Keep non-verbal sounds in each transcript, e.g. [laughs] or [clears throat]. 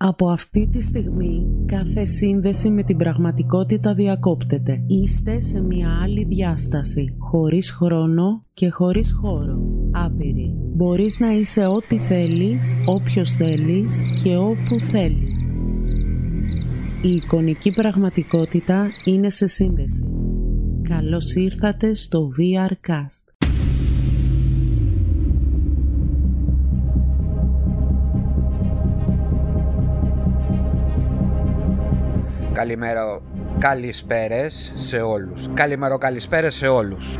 Από αυτή τη στιγμή κάθε σύνδεση με την πραγματικότητα διακόπτεται. Είστε σε μια άλλη διάσταση, χωρίς χρόνο και χωρίς χώρο. Άπειρη. Μπορείς να είσαι ό,τι θέλεις, όποιος θέλεις και όπου θέλεις. Η εικονική πραγματικότητα είναι σε σύνδεση. Καλώς ήρθατε στο VRCast. Καλημέρα, καλησπέρες σε όλους. Καλημέρα, καλησπέρες σε όλους.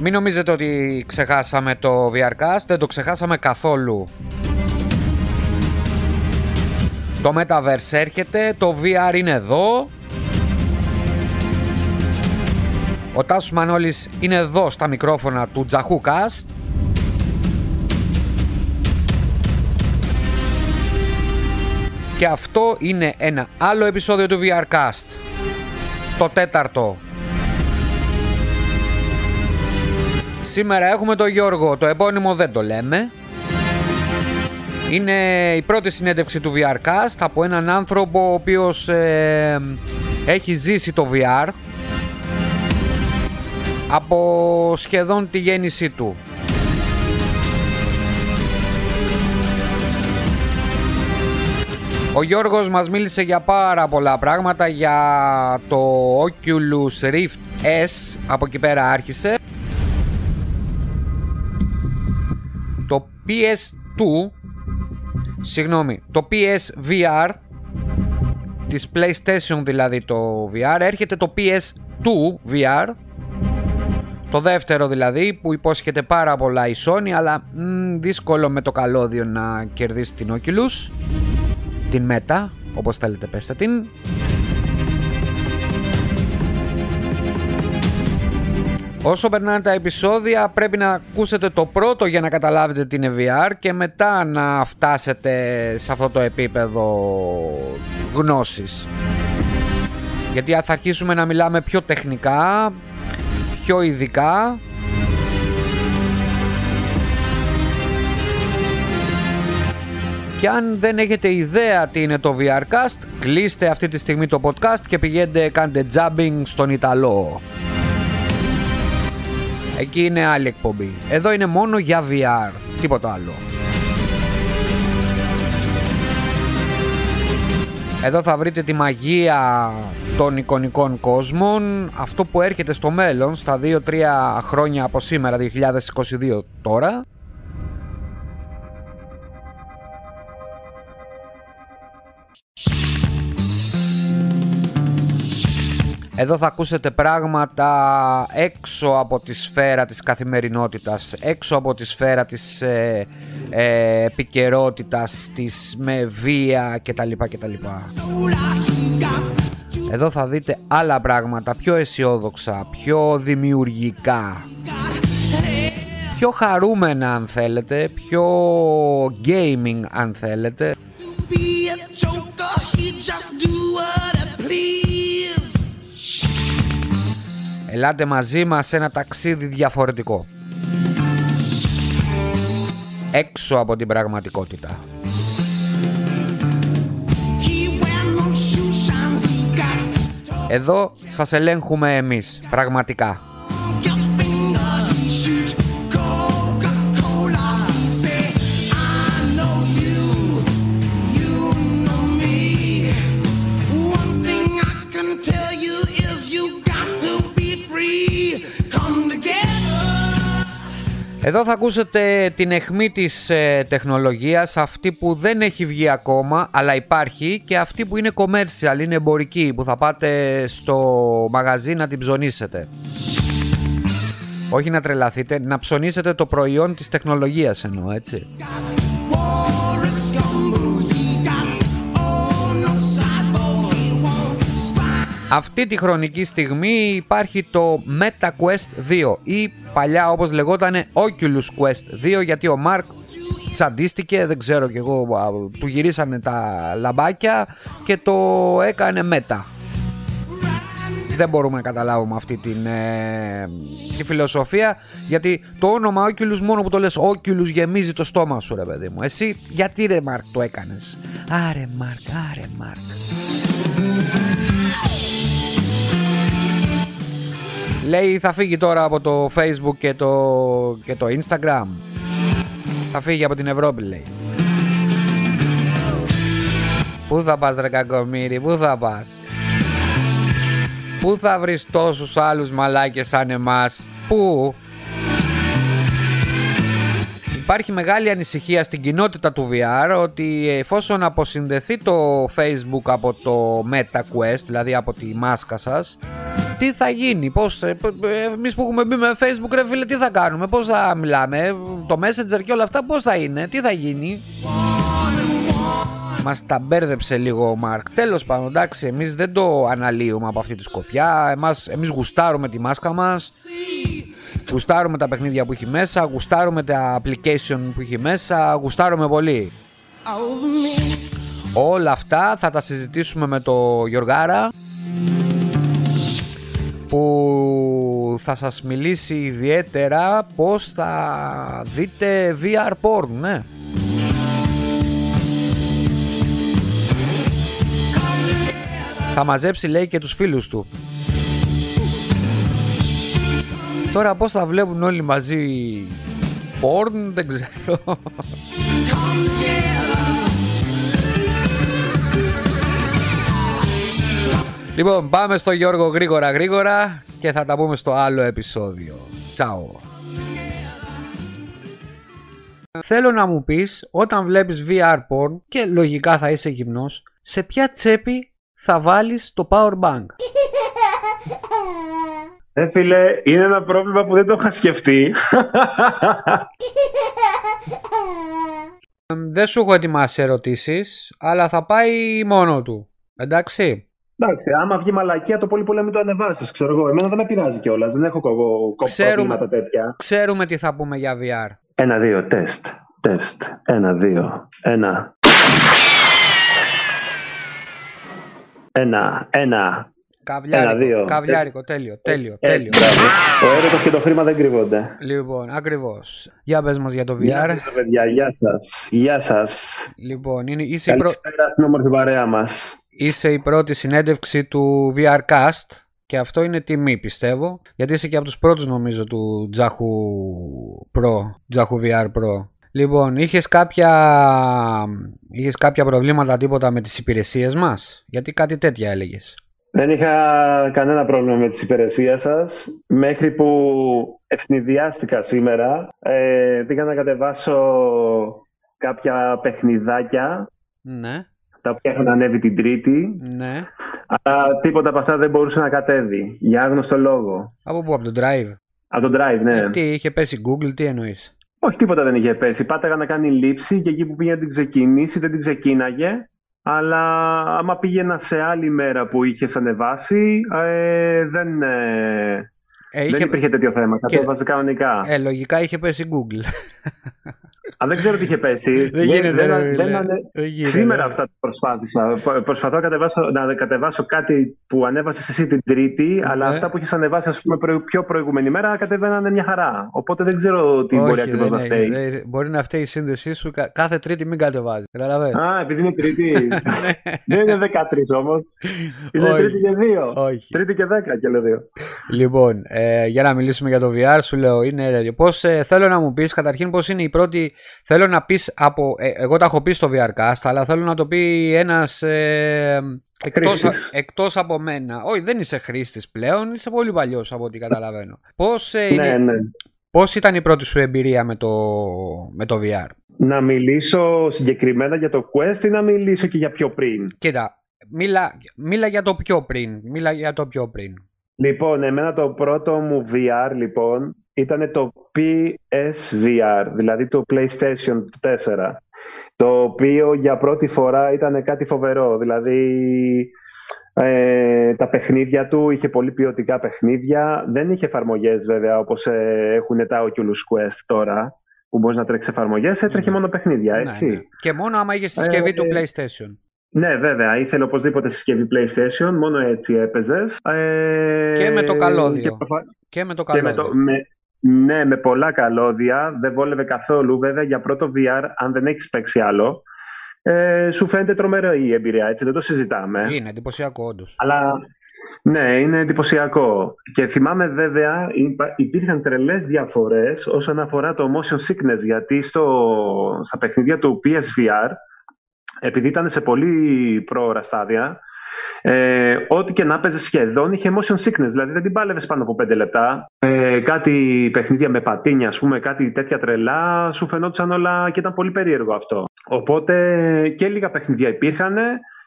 Μην νομίζετε ότι ξεχάσαμε το VRCast, δεν το ξεχάσαμε καθόλου. Το Metaverse έρχεται, το VR είναι εδώ. Ο Τάσος Μανώλης είναι εδώ στα μικρόφωνα του Τζαχού Και αυτό είναι ένα άλλο επεισόδιο του VRCast. Το τέταρτο. Σήμερα έχουμε τον Γιώργο, το επώνυμο δεν το λέμε. Είναι η πρώτη συνέντευξη του VRCast από έναν άνθρωπο ο οποίος ε, έχει ζήσει το VR από σχεδόν τη γέννησή του. Ο Γιώργος μας μίλησε για πάρα πολλά πράγματα για το Oculus Rift S, από εκεί πέρα άρχισε. Το PS2, συγγνώμη, το PSVR, της PlayStation δηλαδή το VR, έρχεται το PS2 VR, το δεύτερο δηλαδή που υπόσχεται πάρα πολλά η Sony αλλά μ, δύσκολο με το καλώδιο να κερδίσει την Oculus την Meta, όπως θέλετε πέστε την. Όσο περνάνε τα επεισόδια πρέπει να ακούσετε το πρώτο για να καταλάβετε την VR και μετά να φτάσετε σε αυτό το επίπεδο γνώσης. Γιατί θα αρχίσουμε να μιλάμε πιο τεχνικά, πιο ειδικά Και αν δεν έχετε ιδέα τι είναι το VRcast, κλείστε αυτή τη στιγμή το podcast και πηγαίνετε κάντε jumping στον Ιταλό. Εκεί είναι άλλη εκπομπή. Εδώ είναι μόνο για VR, τίποτα άλλο. Εδώ θα βρείτε τη μαγεία των εικονικών κόσμων, αυτό που έρχεται στο μέλλον, στα 2-3 χρόνια από σήμερα, 2022 τώρα, Εδώ θα ακούσετε πράγματα έξω από τη σφαίρα της καθημερινότητας, έξω από τη σφαίρα της ε, ε, επικαιρότητας, της με βία κτλ. κτλ. Εδώ θα δείτε άλλα πράγματα, πιο αισιόδοξα, πιο δημιουργικά, πιο χαρούμενα αν θέλετε, πιο gaming αν θέλετε. Ελάτε μαζί μας σε ένα ταξίδι διαφορετικό. Έξω από την πραγματικότητα. Εδώ σας ελέγχουμε εμείς, πραγματικά. Εδώ θα ακούσετε την αιχμή της ε, τεχνολογίας, αυτή που δεν έχει βγει ακόμα, αλλά υπάρχει και αυτή που είναι commercial, είναι εμπορική, που θα πάτε στο μαγαζί να την ψωνίσετε. Όχι να τρελαθείτε, να ψωνίσετε το προϊόν της τεχνολογίας εννοώ, έτσι. Αυτή τη χρονική στιγμή υπάρχει το Meta Quest 2 ή παλιά όπως λεγότανε Oculus Quest 2 γιατί ο Mark τσαντίστηκε, δεν ξέρω κι εγώ, του γυρίσανε τα λαμπάκια και το έκανε Meta. δεν μπορούμε να καταλάβουμε αυτή την, ε, τη φιλοσοφία γιατί το όνομα Oculus μόνο που το λες Oculus γεμίζει το στόμα σου ρε παιδί μου εσύ γιατί ρε Μάρκ το έκανες; Άρε Μάρκ άρε Μάρκ Λέει θα φύγει τώρα από το facebook και το, και το instagram. Θα φύγει από την Ευρώπη λέει. Πού θα πας ρε κακομύρι, πού θα πας; Πού θα βρεις τόσους άλλους μαλάκες σαν εμάς; Πού; Υπάρχει μεγάλη ανησυχία στην κοινότητα του VR ότι εφόσον αποσυνδεθεί το Facebook από το Meta Quest, δηλαδή από τη μάσκα σας, τι θα γίνει, πώς, ε, εμείς που έχουμε μπει με Facebook ρε φίλε τι θα κάνουμε, πώς θα μιλάμε, το Messenger και όλα αυτά πώς θα είναι, τι θα γίνει. Μας τα μπέρδεψε λίγο ο Μάρκ. Τέλος πάντων, εντάξει, εμείς δεν το αναλύουμε από αυτή τη σκοπιά. Εμάς, εμείς γουστάρουμε τη μάσκα μας. Γουστάρουμε τα παιχνίδια που έχει μέσα. Γουστάρουμε τα application που έχει μέσα. Γουστάρουμε πολύ. Όλα αυτά θα τα συζητήσουμε με το Γιωργάρα που θα σας μιλήσει ιδιαίτερα πως θα δείτε VR porn, ναι. Θα μαζέψει λέει και τους φίλους του. Τώρα πώς θα βλέπουν όλοι μαζί porn δεν ξέρω. Λοιπόν, πάμε στο Γιώργο γρήγορα γρήγορα και θα τα πούμε στο άλλο επεισόδιο. Τσάω. Θέλω να μου πεις όταν βλέπεις VR porn και λογικά θα είσαι γυμνός σε ποια τσέπη θα βάλεις το power bank; [laughs] Ε, φίλε, είναι ένα πρόβλημα που δεν το είχα σκεφτεί. [laughs] δεν σου έχω ετοιμάσει ερωτήσεις, αλλά θα πάει μόνο του. Εντάξει; Εντάξει, άμα βγει μαλακία το πολύ πολύ μην το ανεβάσεις, ξέρω εγώ. Εμένα δεν με πειράζει κιόλας. Δεν έχω εγώ προβλήματα τέτοια. Ξέρουμε τι θα πούμε για VR. Ένα, δύο, τεστ. Τεστ. Ένα, δύο, ένα. Ένα, ένα. Καβλιάρικο, ένα, δύο. καβλιάρικο, τέλειο, τέλειο, ε, τέλειο. Ο έρωτας και το χρήμα δεν κρύβονται. Λοιπόν, ακριβώς. Για πες μας για το VR. Γεια σας, παιδιά, γεια σας. Γεια σας. Λοιπόν, είναι, είσαι, η προ... στην όμορφη παρέα μας. είσαι η πρώτη συνέντευξη του VRcast και αυτό είναι τιμή πιστεύω, γιατί είσαι και από τους πρώτους νομίζω του Τζάχου Pro, Τζάχου VR Pro. Λοιπόν, είχες κάποια, είχες κάποια προβλήματα τίποτα με τις υπηρεσίες μας, γιατί κάτι τέτοια έλεγες. Δεν είχα κανένα πρόβλημα με τις υπηρεσίες σας, μέχρι που ευνηδιάστηκα σήμερα. Ε, πήγα να κατεβάσω κάποια παιχνιδάκια, ναι. τα οποία είχαν ανέβει την Τρίτη, ναι. αλλά τίποτα από αυτά δεν μπορούσε να κατέβει, για άγνωστο λόγο. Από πού, από το Drive? Από το Drive, ναι. Ε, τι, είχε πέσει Google, τι εννοείς; Όχι, τίποτα δεν είχε πέσει. Πάταγα να κάνει λήψη και εκεί που πήγε να την ξεκινήσει δεν την ξεκίναγε. Αλλά άμα πήγαινα σε άλλη μέρα που είχες ανεβάσει, ε, δεν, ε, ε, είχε... δεν υπήρχε τέτοιο θέμα. Κατέβαζε και... κανονικά. Ε, λογικά είχε πέσει Google. [laughs] Α, δεν ξέρω τι είχε πέσει. [laughs] δεν γίνεται. Δεν, δεν, Σήμερα αυτά προσπάθησα. Προσπαθώ να κατεβάσω, να κατεβάσω κάτι που ανέβασες εσύ την Τρίτη, αλλά ναι. αυτά που έχεις ανεβάσει ας πούμε, πιο προηγούμενη μέρα κατεβαίνανε μια χαρά. Οπότε δεν ξέρω τι Όχι, μπορεί ακριβώ να φταίει. μπορεί να φταίει η σύνδεσή σου κάθε Τρίτη μην κατεβάζεις. Α, επειδή είναι Τρίτη. [laughs] δεν είναι 13 όμως. Είναι Όχι. Τρίτη και 2. Όχι. Τρίτη και 10 και λέω 2. Λοιπόν, ε, για να μιλήσουμε για το VR, σου λέω είναι. Πώς, ε, θέλω να μου πεις καταρχήν πώς είναι η πρώτη Θέλω να πεις από... Ε, εγώ τα έχω πει στο VRcast, αλλά θέλω να το πει ένας... Ε, εκτός, εκτός από μένα. Όχι, δεν είσαι χρήστης πλέον, είσαι πολύ παλιός από ό,τι καταλαβαίνω. Πώς, ε, ναι, ναι. πώς ήταν η πρώτη σου εμπειρία με το, με το VR? Να μιλήσω συγκεκριμένα για το Quest ή να μιλήσω και για πιο πριν; Κοίτα, μίλα, μίλα για το πιο πριν. Μίλα για το πιο πριν. Λοιπόν, εμένα το πρώτο μου VR λοιπόν ήταν το PSVR, δηλαδή το PlayStation 4, το οποίο για πρώτη φορά ήταν κάτι φοβερό, δηλαδή ε, τα παιχνίδια του, είχε πολύ ποιοτικά παιχνίδια, δεν είχε εφαρμογές βέβαια όπως ε, έχουν τα Oculus Quest τώρα, που μπορείς να τρέξεις εφαρμογές, έτρεχε ναι. μόνο παιχνίδια, ναι, έτσι. Ναι, Και μόνο άμα είχες συσκευή ε, του PlayStation. Ναι, βέβαια. Ήθελε οπωσδήποτε συσκευή PlayStation. Μόνο έτσι έπαιζες. Ε, και με το καλώδιο. Και, με το καλώδιο. Ναι, με πολλά καλώδια. Δεν βόλευε καθόλου. Βέβαια, για πρώτο VR, αν δεν έχεις παίξει άλλο, ε, σου φαίνεται τρομερό η εμπειρία, έτσι, δεν το συζητάμε. Είναι εντυπωσιακό, όντως. Αλλά ναι, είναι εντυπωσιακό. Και θυμάμαι βέβαια υπήρχαν τρελές διαφορές όσον αφορά το motion sickness, γιατί στο, στα παιχνίδια του PSVR, επειδή ήταν σε πολύ πρόωρα στάδια, ε, ό,τι και να παίζεις σχεδόν είχε motion sickness, δηλαδή δεν την πάλευες πάνω από 5 λεπτά. Ε, κάτι παιχνίδια με πατίνια, ας πούμε, κάτι τέτοια τρελά, σου φαινόντουσαν όλα και ήταν πολύ περίεργο αυτό. Οπότε και λίγα παιχνίδια υπήρχαν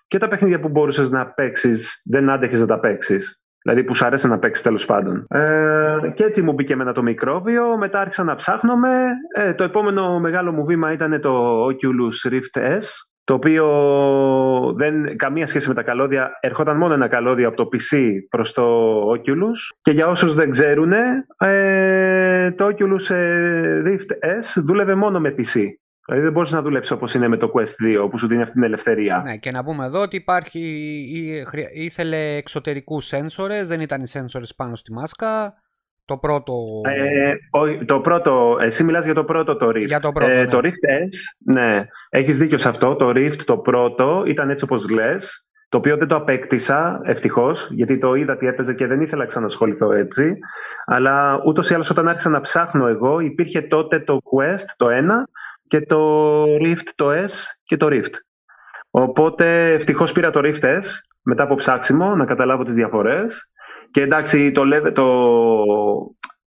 και τα παιχνίδια που μπορούσες να παίξεις δεν άντεχες να τα παίξεις. Δηλαδή που σου αρέσει να παίξεις τέλος πάντων. Ε, και έτσι μου μπήκε εμένα το μικρόβιο. Μετά άρχισα να ψάχνομαι. Ε, το επόμενο μεγάλο μου βήμα ήταν το Oculus Rift S το οποίο δεν καμία σχέση με τα καλώδια, ερχόταν μόνο ένα καλώδιο από το PC προς το Oculus και για όσους δεν ξέρουν, ε, το Oculus ε, Rift S δούλευε μόνο με PC. Δηλαδή δεν μπορούσες να δουλέψεις όπως είναι με το Quest 2 που σου δίνει αυτή την ελευθερία. Ναι, και να πούμε εδώ ότι υπάρχει, ήθελε εξωτερικούς σένσορες, δεν ήταν οι σένσορες πάνω στη μάσκα. Το πρώτο. Ε, το πρώτο. Εσύ μιλάς για το πρώτο το Rift. Για το πρώτο. Ε, ναι. Το Rift S, ναι. Έχεις δίκιο σε αυτό. Το Rift το πρώτο ήταν έτσι όπως λες. Το οποίο δεν το απέκτησα ευτυχώς, γιατί το είδα τι έπαιζε και δεν ήθελα να ξανασχοληθώ έτσι. Αλλά ούτως ή άλλως, όταν άρχισα να ψάχνω εγώ, υπήρχε τότε το Quest το 1 και το Rift το S και το Rift. Οπότε ευτυχώς πήρα το Rift S μετά από ψάξιμο να καταλάβω τις διαφορές. Και εντάξει, το, το,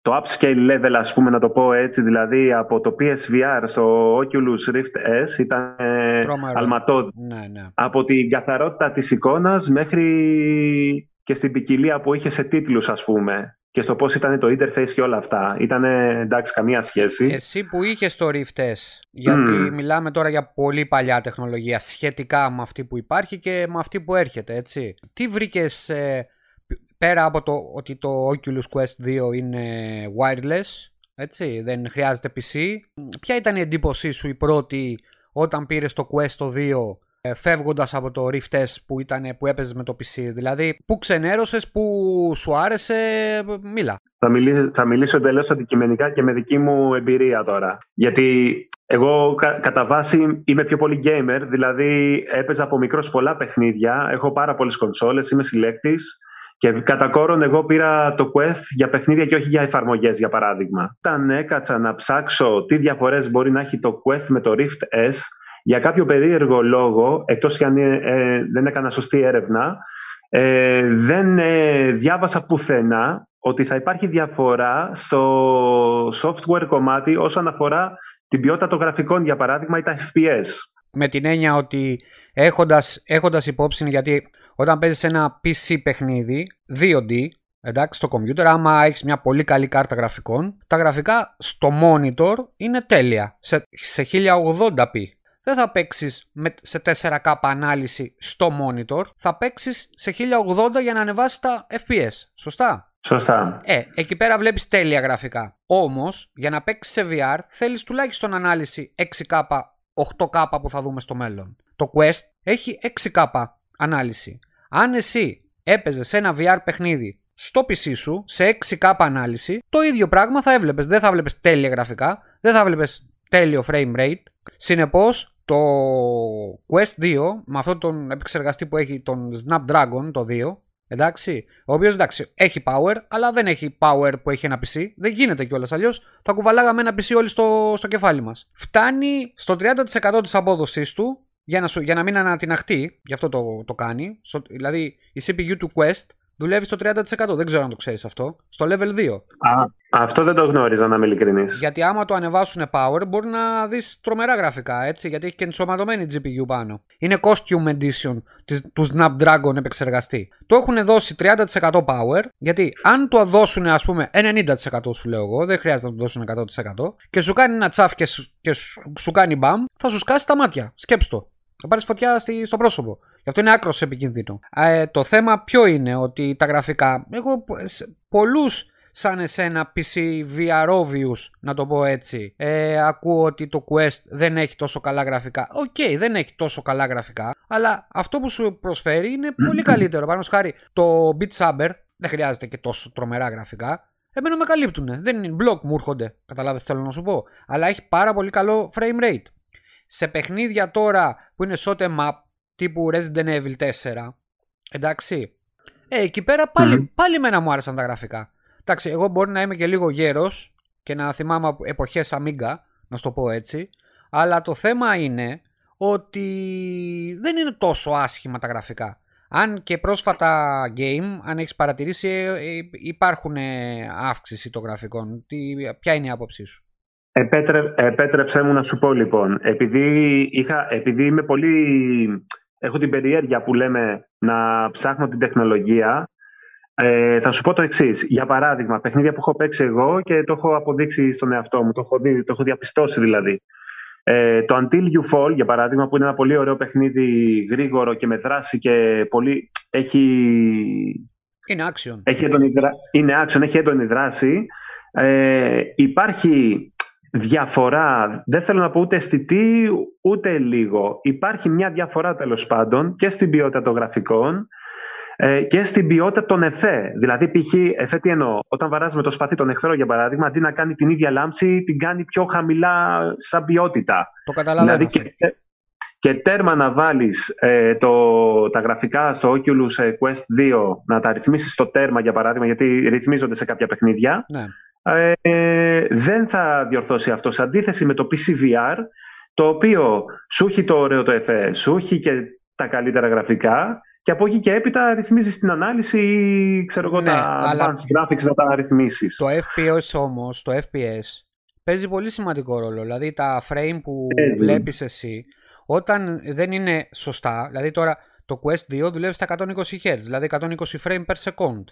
το upscale level, ας πούμε, να το πω έτσι, δηλαδή από το PSVR στο Oculus Rift S ήταν ε, αλματώδη. Ναι, ναι. Από την καθαρότητα της εικόνας μέχρι και στην ποικιλία που είχε σε τίτλους, ας πούμε. Και στο πώς ήταν το interface και όλα αυτά. Ήταν εντάξει, καμία σχέση. Εσύ που είχες το Rift S, γιατί μιλάμε τώρα για πολύ παλιά τεχνολογία σχετικά με αυτή που υπάρχει και με αυτή που έρχεται, έτσι. Τι βρήκες ε, πέρα από το ότι το Oculus Quest 2 είναι wireless, έτσι, δεν χρειάζεται PC. Ποια ήταν η εντύπωσή σου η πρώτη όταν πήρες το Quest 2 ε, φεύγοντας από το Rift S που, ήταν, που έπαιζες με το PC. Δηλαδή, πού ξενέρωσες, πού σου άρεσε, μίλα. Θα μιλήσω, θα μιλήσω εντελώς αντικειμενικά και με δική μου εμπειρία τώρα. Γιατί εγώ κα, κατά βάση είμαι πιο πολύ gamer, δηλαδή έπαιζα από μικρός πολλά παιχνίδια, έχω πάρα πολλές κονσόλες, είμαι συλλέκτης και κατά κόρον εγώ πήρα το Quest για παιχνίδια και όχι για εφαρμογές για παράδειγμα. Όταν έκατσα να ψάξω τι διαφορές μπορεί να έχει το Quest με το Rift S, για κάποιο περίεργο λόγο, εκτός και αν ε, ε, δεν έκανα σωστή έρευνα, ε, δεν ε, διάβασα πουθενά ότι θα υπάρχει διαφορά στο software κομμάτι όσον αφορά την ποιότητα των γραφικών, για παράδειγμα, ή τα FPS. Με την έννοια ότι έχοντας, έχοντας υπόψη, γιατί όταν παίζεις ένα PC παιχνίδι 2D, εντάξει, στο computer, άμα έχεις μια πολύ καλή κάρτα γραφικών, τα γραφικά στο monitor είναι τέλεια, σε, σε 1080p. Δεν θα παίξεις σε 4K ανάλυση στο monitor, θα παίξεις σε 1080 για να ανεβάσεις τα FPS. Σωστά; Σωστά. Ε, εκεί πέρα βλέπεις τέλεια γραφικά. Όμως, για να παίξεις σε VR, θέλεις τουλάχιστον ανάλυση 6K, 8K που θα δούμε στο μέλλον. Το Quest έχει 6K ανάλυση. Αν εσύ έπαιζες σε ένα VR παιχνίδι στο PC σου σε 6K ανάλυση, το ίδιο πράγμα θα έβλεπες. Δεν θα βλέπεις τέλεια γραφικά, δεν θα βλέπεις τέλειο frame rate. Συνεπώς, το Quest 2, με αυτόν τον επεξεργαστή που έχει τον Snapdragon το 2, εντάξει, ο οποίος εντάξει έχει power, αλλά δεν έχει power που έχει ένα PC. Δεν γίνεται κιόλας αλλιώς. Θα κουβαλάγαμε ένα PC όλοι στο, στο κεφάλι μας. Φτάνει στο 30% της απόδοσής του για να, σου, για να μην ανατιναχτεί, γι' αυτό το, το κάνει. δηλαδή η CPU του Quest δουλεύει στο 30%. Δεν ξέρω αν το ξέρεις αυτό. Στο level 2. Α, αυτό δεν το γνώριζα, να είμαι ειλικρινής. Γιατί άμα το ανεβάσουν power, μπορεί να δεις τρομερά γραφικά έτσι. Γιατί έχει και ενσωματωμένη GPU πάνω. Είναι costume edition του Snapdragon επεξεργαστή. Το έχουν δώσει 30% power. Γιατί αν το δώσουν, ας πούμε, 90% σου λέω εγώ, δεν χρειάζεται να το δώσουν 100% και σου κάνει ένα τσαφ και, σου, και σου, σου κάνει μπαμ, θα σου σκάσει τα μάτια. Σκέψτε το. Θα πάρεις φωτιά στη, στο πρόσωπο. Γι' αυτό είναι άκρως επικίνδυνο. Ε, το θέμα ποιο είναι ότι τα γραφικά. Εγώ πολλούς σαν εσένα PC VR να το πω έτσι. Ε, ακούω ότι το Quest δεν έχει τόσο καλά γραφικά. OK, okay, δεν έχει τόσο καλά γραφικά, αλλά αυτό που σου προσφέρει είναι πολύ [clears throat] καλύτερο. Παραδείγματος χάρη, το Beat Saber δεν χρειάζεται και τόσο τρομερά γραφικά. Εμένα με καλύπτουν. Δεν είναι block μου έρχονται. Καταλάβες θέλω να σου πω. Αλλά έχει πάρα πολύ καλό frame rate. Σε παιχνίδια τώρα που είναι shot em up τύπου Resident Evil 4. Εντάξει. Ε, εκεί πέρα πάλι, mm. πάλι μένα μου άρεσαν τα γραφικά. Εντάξει, εγώ μπορεί να είμαι και λίγο γέρος και να θυμάμαι εποχές Amiga, να σου το πω έτσι. Αλλά το θέμα είναι ότι δεν είναι τόσο άσχημα τα γραφικά. Αν και πρόσφατα game, αν έχεις παρατηρήσει, ε, ε, υπάρχουν αύξηση των γραφικών. Τι, ποια είναι η άποψή σου; Επέτρε, επέτρεψέ μου να σου πω λοιπόν, επειδή, είχα, επειδή είμαι πολύ, έχω την περιέργεια που λέμε να ψάχνω την τεχνολογία, ε, θα σου πω το εξής. Για παράδειγμα, παιχνίδια που έχω παίξει εγώ και το έχω αποδείξει στον εαυτό μου, το έχω, το έχω διαπιστώσει δηλαδή. Ε, το Until You Fall, για παράδειγμα, που είναι ένα πολύ ωραίο παιχνίδι, γρήγορο και με δράση και πολύ... Έχει... Είναι action. Έχει έντονη, είναι action, έχει έντονη δράση. Ε, υπάρχει διαφορά, δεν θέλω να πω ούτε αισθητή ούτε λίγο. Υπάρχει μια διαφορά τέλος πάντων και στην ποιότητα των γραφικών ε, και στην ποιότητα των εφέ. Δηλαδή, π.χ. εφέ τι εννοώ. Όταν βαράζουμε το σπαθί τον εχθρό, για παράδειγμα, αντί να κάνει την ίδια λάμψη, την κάνει πιο χαμηλά σαν ποιότητα. Το καταλαβαίνω. Δηλαδή, και, και τέρμα να βάλεις ε, τα γραφικά στο Oculus ε, Quest 2, να τα ρυθμίσεις στο τέρμα, για παράδειγμα, γιατί ρυθμίζονται σε κάποια παιχνίδια. Ναι. Ε, δεν θα διορθώσει αυτό. Σε αντίθεση με το PCVR, το οποίο σου έχει το ωραίο το εφέ, σου έχει και τα καλύτερα γραφικά και από εκεί και έπειτα ρυθμίζεις την ανάλυση ή ξέρω εγώ, ναι, τα advanced graphics να τα ρυθμίσεις. Το FPS όμως, το FPS, παίζει πολύ σημαντικό ρόλο. Δηλαδή τα frame που βλέπεις εσύ, όταν δεν είναι σωστά, δηλαδή τώρα το Quest 2 δουλεύει στα 120 Hz, δηλαδή 120 frame per second.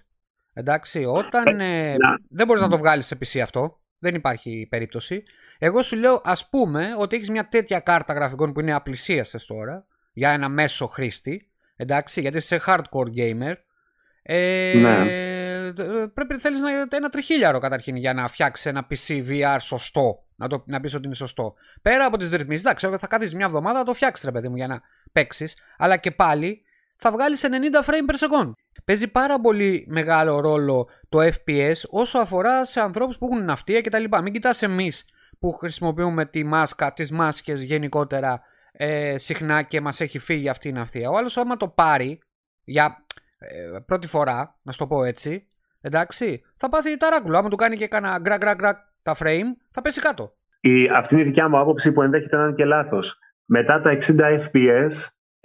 Εντάξει, όταν ε, ε δεν μπορείς να το βγάλεις σε PC αυτό, δεν υπάρχει περίπτωση. Εγώ σου λέω, ας πούμε, ότι έχεις μια τέτοια κάρτα γραφικών που είναι απλησίαστε τώρα για ένα μέσο χρήστη Εντάξει, γιατί είσαι hardcore gamer. Ε, ναι. Πρέπει να θέλεις ένα τριχίλιαρο καταρχήν για να φτιάξεις ένα PC VR σωστό. Να, το, να πεις ότι είναι σωστό. Πέρα από τις ρυθμίσεις, εντάξει, θα κάτσεις μια εβδομάδα να το φτιάξεις, ρε παιδί μου, για να παίξεις. Αλλά και πάλι θα βγάλεις 90 frame per second. Παίζει πάρα πολύ μεγάλο ρόλο το FPS όσο αφορά σε ανθρώπους που έχουν ναυτία κτλ. Μην κοιτάς εμείς που χρησιμοποιούμε τη μάσκα, τις μάσκες γενικότερα ε, συχνά και μας έχει φύγει αυτή η ναυτία. Ο άλλος άμα το πάρει για ε, πρώτη φορά, να σου το πω έτσι, εντάξει, θα πάθει ταράκουλο. Άμα του κάνει και κάνα γκρακ γκρακ γκρακ τα frame, θα πέσει κάτω. Η, αυτή είναι η δικιά μου άποψη που ενδέχεται να είναι και λάθος. Μετά τα 60 fps,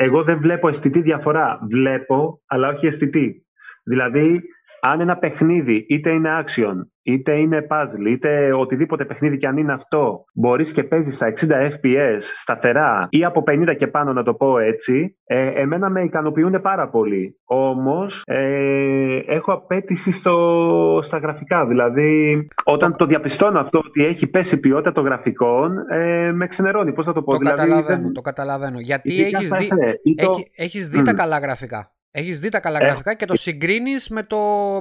εγώ δεν βλέπω αισθητή διαφορά. Βλέπω, αλλά όχι αισθητή. Δηλαδή, αν ένα παιχνίδι είτε είναι action, είτε είναι puzzle, είτε οτιδήποτε παιχνίδι και αν είναι αυτό, μπορείς και παίζεις στα 60 FPS σταθερά ή από 50 και πάνω, να το πω έτσι, ε, εμένα με ικανοποιούν πάρα πολύ. Όμως, ε, έχω απέτηση στο, στα γραφικά. Δηλαδή, όταν το, διαπιστώνω αυτό ότι έχει πέσει η ποιότητα των γραφικών, ε, με ξενερώνει. Πώς θα το πω, το δηλαδή. Καταλαβαίνω, Το καταλαβαίνω. Γιατί έχεις δει, έχει, έχεις δει τα καλά γραφικά; Έχεις δει τα καλά ε, γραφικά και το συγκρίνεις με,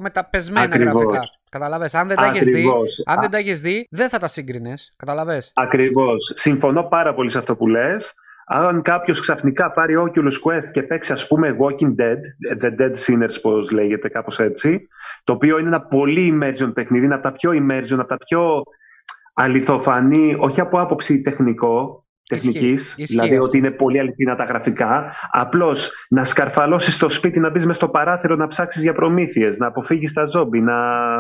με τα πεσμένα γραφικά. Καταλαβέ. Αν δεν τα έχεις δει, αν δεν τα έχεις δει, δεν θα τα σύγκρινε. Καταλαβέ. Ακριβώς. Συμφωνώ πάρα πολύ σε αυτό που λες. Αν κάποιος ξαφνικά πάρει Oculus Quest και παίξει, ας πούμε, Walking Dead, The Dead Sinners, πώς λέγεται, κάπως έτσι, το οποίο είναι ένα πολύ immersion παιχνίδι, είναι από τα πιο immersion, από τα πιο αληθοφανή, όχι από άποψη τεχνικό, τεχνικής, δηλαδή ότι είναι πολύ αληθινά τα γραφικά. Απλώς να σκαρφαλώσεις στο σπίτι, να μπεις μες στο παράθυρο να ψάξεις για προμήθειες, να αποφύγεις τα ζόμπι, να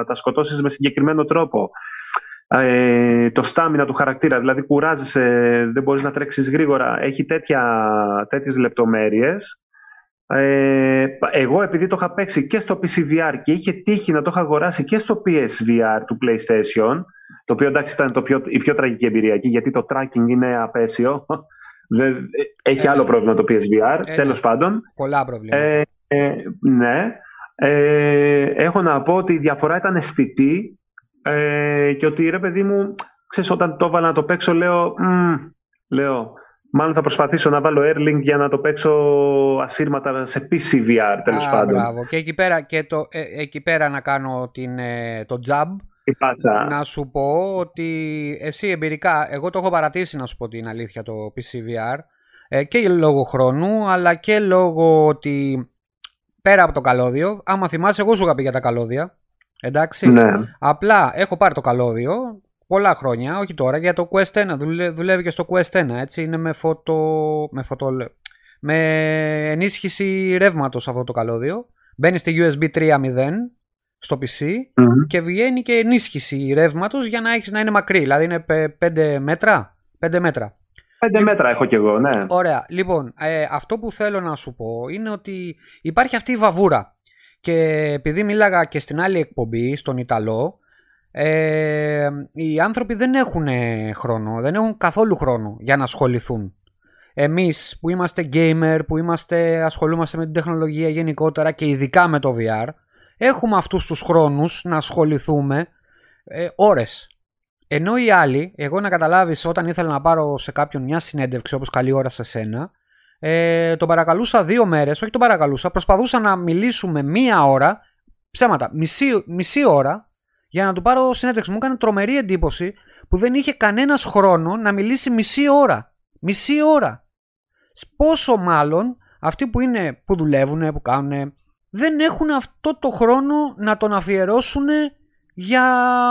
τα σκοτώσεις με συγκεκριμένο τρόπο. Ε, το στάμινα του χαρακτήρα, δηλαδή κουράζεσαι, δεν μπορείς να τρέξεις γρήγορα, έχει τέτοια, τέτοιες λεπτομέρειες. Ε, εγώ επειδή το είχα παίξει και στο PCVR και είχε τύχει να το είχα αγοράσει και στο PSVR του PlayStation, το οποίο εντάξει ήταν το πιο, η πιο τραγική εμπειρία εκεί, γιατί το tracking είναι απέσιο. [laughs] έχει άλλο πρόβλημα το PSVR, ε, τέλος πάντων. Πολλά προβλήματα. Ε, ε, ναι. Ε, έχω να πω ότι η διαφορά ήταν αισθητή ε, και ότι ρε παιδί μου, ξέρεις, όταν το έβαλα να το παίξω, λέω, λέω Μάλλον θα προσπαθήσω να βάλω Airlink για να το παίξω ασύρματα σε PC VR τέλος Α, πάντων. Μπράβο. Και εκεί πέρα, και το, ε, εκεί πέρα να κάνω την, ε, το jab. Τι πάσα. Να σου πω ότι εσύ εμπειρικά, εγώ το έχω παρατήσει να σου πω την αλήθεια το PC VR ε, και λόγω χρόνου αλλά και λόγω ότι πέρα από το καλώδιο, άμα θυμάσαι εγώ σου είχα πει για τα καλώδια, εντάξει, Ναι. απλά έχω πάρει το καλώδιο πολλά χρόνια, όχι τώρα, για το Quest 1, δουλε- δουλεύει και στο Quest 1, έτσι, είναι με φωτο... με, φωτο... με ενίσχυση ρεύματος αυτό το καλώδιο, μπαίνει στη USB 3.0 στο PC Μμμ. και βγαίνει και ενίσχυση ρεύματος για να έχεις να είναι μακρύ, δηλαδή είναι 5 μέτρα, 5 μέτρα. Πέντε μέτρα έχω κι εγώ, ναι. Ωραία. Λοιπόν, ε, αυτό που θέλω να σου πω είναι ότι υπάρχει αυτή η βαβούρα. Και επειδή μίλαγα και στην άλλη εκπομπή, στον Ιταλό, ε, οι άνθρωποι δεν έχουν χρόνο, δεν έχουν καθόλου χρόνο για να ασχοληθούν. Εμείς που είμαστε gamer, που είμαστε, ασχολούμαστε με την τεχνολογία γενικότερα και ειδικά με το VR, έχουμε αυτούς τους χρόνους να ασχοληθούμε ε, ώρες. Ενώ οι άλλοι, εγώ να καταλάβεις όταν ήθελα να πάρω σε κάποιον μια συνέντευξη όπως καλή ώρα σε σένα, ε, τον παρακαλούσα δύο μέρες, όχι τον παρακαλούσα, προσπαθούσα να μιλήσουμε μία ώρα, ψέματα, μισή, μισή ώρα, για να του πάρω συνέντευξη. Μου έκανε τρομερή εντύπωση που δεν είχε κανένας χρόνο να μιλήσει μισή ώρα. Μισή ώρα. Πόσο μάλλον αυτοί που είναι, που δουλεύουν, που κάνουν, δεν έχουν αυτό το χρόνο να τον αφιερώσουν για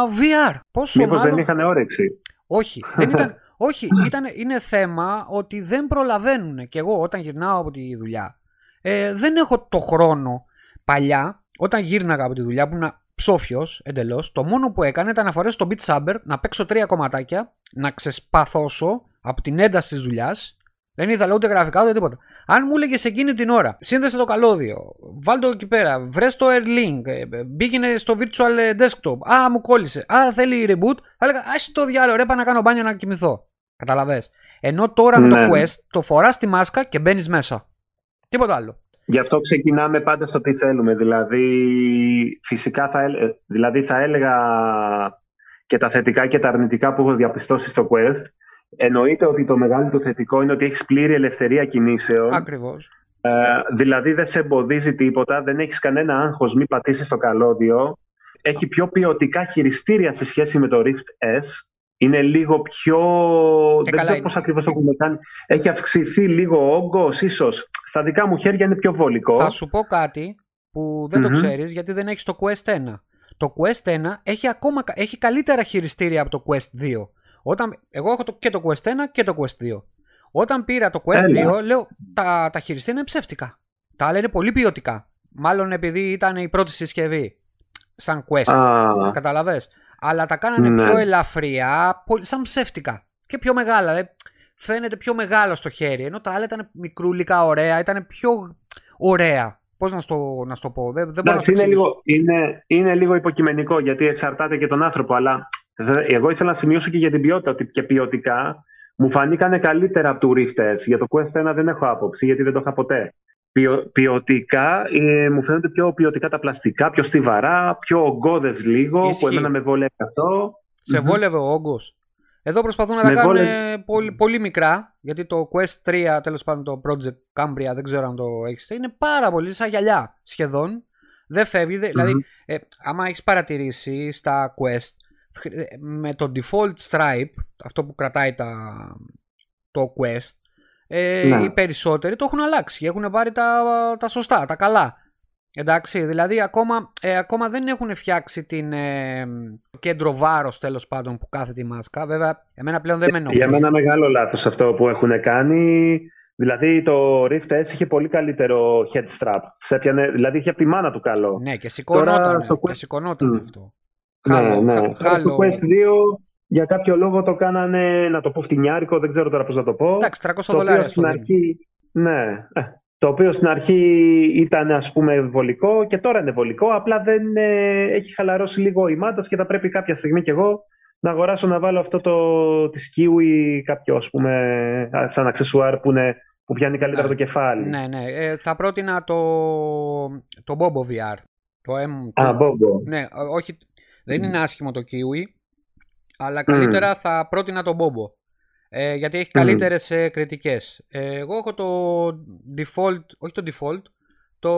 VR. Πόσο Μήπως μάλλον... δεν είχαν όρεξη; Όχι, [laughs] δεν ήταν, όχι ήταν, είναι θέμα ότι δεν προλαβαίνουν. Και εγώ όταν γυρνάω από τη δουλειά, ε, δεν έχω το χρόνο. Παλιά, όταν γύρναγα από τη δουλειά που ήμουν ψόφιος εντελώς, το μόνο που έκανα ήταν να φορέσω το Beat Saber, να παίξω τρία κομματάκια, να ξεσπαθώσω από την ένταση της δουλειάς. Δεν ήθελα ούτε γραφικά ούτε τίποτα. Αν μου έλεγες εκείνη την ώρα, σύνδεσε το καλώδιο, βάλ το εκεί πέρα, βρες το Airlink, ε, μπήκαινε στο virtual desktop, α μου κόλλησε, α θέλει reboot, θα έλεγα α το διάλογο, ρε πάω να κάνω μπάνιο να κοιμηθώ. Καταλαβες. Ενώ τώρα με το Ναι. Quest το φοράς τη μάσκα και μπαίνεις μέσα. Τίποτα άλλο. Γι' αυτό ξεκινάμε πάντα στο τι θέλουμε. Δηλαδή, φυσικά θα, έλε- δηλαδή θα έλεγα και τα θετικά και τα αρνητικά που έχω διαπιστώσει στο Quest. Εννοείται ότι το μεγάλο του θετικό είναι ότι έχεις πλήρη ελευθερία κινήσεων. Ακριβώς. Ε, δηλαδή δεν σε εμποδίζει τίποτα, δεν έχεις κανένα άγχος μη πατήσεις το καλώδιο. Έχει πιο ποιοτικά χειριστήρια σε σχέση με το Rift S. Είναι λίγο πιο... δεν καλά ξέρω είναι. πώς ακριβώς το έχουν κάνει. Έχει αυξηθεί λίγο ο όγκος, ίσως. Στα δικά μου χέρια είναι πιο βολικό. Θα σου πω κάτι που δεν το Μμμ. ξέρεις γιατί δεν έχεις το Quest 1. Το Quest 1 έχει, ακόμα, κα- έχει καλύτερα χειριστήρια από το Quest 2. Όταν, εγώ έχω το, και το Quest 1 και το Quest 2. Όταν πήρα το Quest Έλα. 2, λέω τα, τα χειριστήρια είναι ψεύτικα. Τα άλλα είναι πολύ ποιοτικά. Μάλλον επειδή ήταν η πρώτη συσκευή. Σαν Quest. Α, Καταλαβες; Αλλά τα κάνανε Ναι. πιο ελαφριά, πολύ- σαν ψεύτικα. Και πιο μεγάλα. Δηλαδή, φαίνεται πιο μεγάλο στο χέρι. Ενώ τα άλλα ήταν μικρούλικα, ωραία, ήταν πιο ωραία. Πώς να στο, να στο πω, δεν, δεν μπορώ να εντάξει, στο είναι, εξηγήσω. λίγο, είναι, είναι λίγο υποκειμενικό γιατί εξαρτάται και τον άνθρωπο. Αλλά δε- εγώ ήθελα να σημειώσω και για την ποιότητα ότι και ποιοτικά μου φανήκανε καλύτερα από του Rift S. Για το Quest 1 δεν έχω άποψη γιατί δεν το είχα ποτέ. Ποιο, ποιοτικά ε, μου φαίνονται πιο ποιοτικά τα πλαστικά, πιο στιβαρά, πιο ογκώδες λίγο, Ισχύει. που εμένα με βόλευε αυτό. Σε Μμμ. βόλευε ο όγκος. Εδώ προσπαθούν να τα Με κάνουν βόλευε. πολύ, πολύ μικρά. Γιατί το Quest 3, τέλος πάντων το Project Cambria, δεν ξέρω αν το έχεις. Είναι πάρα πολύ σαν γυαλιά σχεδόν. Δεν φεύγει. δεν- Δηλαδή, Μμμ. ε, άμα έχεις παρατηρήσει στα Quest, ε, με το default stripe, αυτό που κρατάει τα, το Quest, ε, Ναι. οι περισσότεροι το έχουν αλλάξει. Έχουν πάρει τα, τα σωστά, τα καλά. Εντάξει, δηλαδή ακόμα, ε, ακόμα δεν έχουν φτιάξει την ε, κέντρο βάρος τέλος πάντων που κάθεται η μάσκα. Βέβαια, εμένα πλέον δεν με ενοχλεί. Για μένα μεγάλο λάθος αυτό που έχουν κάνει. Δηλαδή το Rift S είχε πολύ καλύτερο head strap. Σε έπιανε, δηλαδή είχε από τη μάνα του καλό. Ναι, και σηκωνόταν, Τώρα στο και Quest- σηκωνόταν Μμ. αυτό. Χάλο, ναι, ναι. χα- Τώρα χάλο. Στο Quest 2 για κάποιο λόγο το κάνανε, να το πω φτηνιάρικο, δεν ξέρω τώρα πώς να το πω. Εντάξει, 300 το οποίο δολάρια στο στην δίνει. αρχή, ναι, ε, το οποίο στην αρχή ήταν ας πούμε βολικό και τώρα είναι βολικό, απλά δεν ε, έχει χαλαρώσει λίγο η μάτας και θα πρέπει κάποια στιγμή κι εγώ να αγοράσω να βάλω αυτό το της Kiwi κάποιο ας πούμε α, σαν αξεσουάρ που, είναι, που πιάνει καλύτερα Ναι. το κεφάλι. Ναι, ναι. Ε, θα πρότεινα το, το Bobo VR. Το M. Α, Μπόμπο. Ναι, ό- όχι, δεν είναι άσχημο το Kiwi, αλλά καλύτερα θα πρότεινα το Bobo. Ε, γιατί έχει καλύτερες ε, κριτικές. Ε, εγώ έχω το default, όχι το default, το,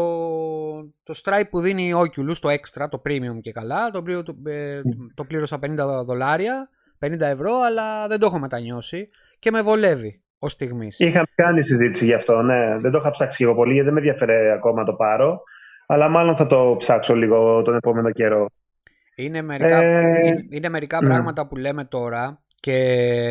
το Stripe που δίνει η Oculus, το extra, το premium και καλά, το οποίο το, ε, το πλήρωσα 50 δολάρια, 50 ευρώ, αλλά δεν το έχω μετανιώσει και με βολεύει ως στιγμής. Είχαμε κάνει συζήτηση γι' αυτό, ναι. Δεν το είχα ψάξει εγώ πολύ, γιατί δεν με ενδιαφέρει ακόμα να το πάρω. Αλλά μάλλον θα το ψάξω λίγο τον επόμενο καιρό. Είναι μερικά, ε... είναι, μερικά πράγματα που λέμε τώρα και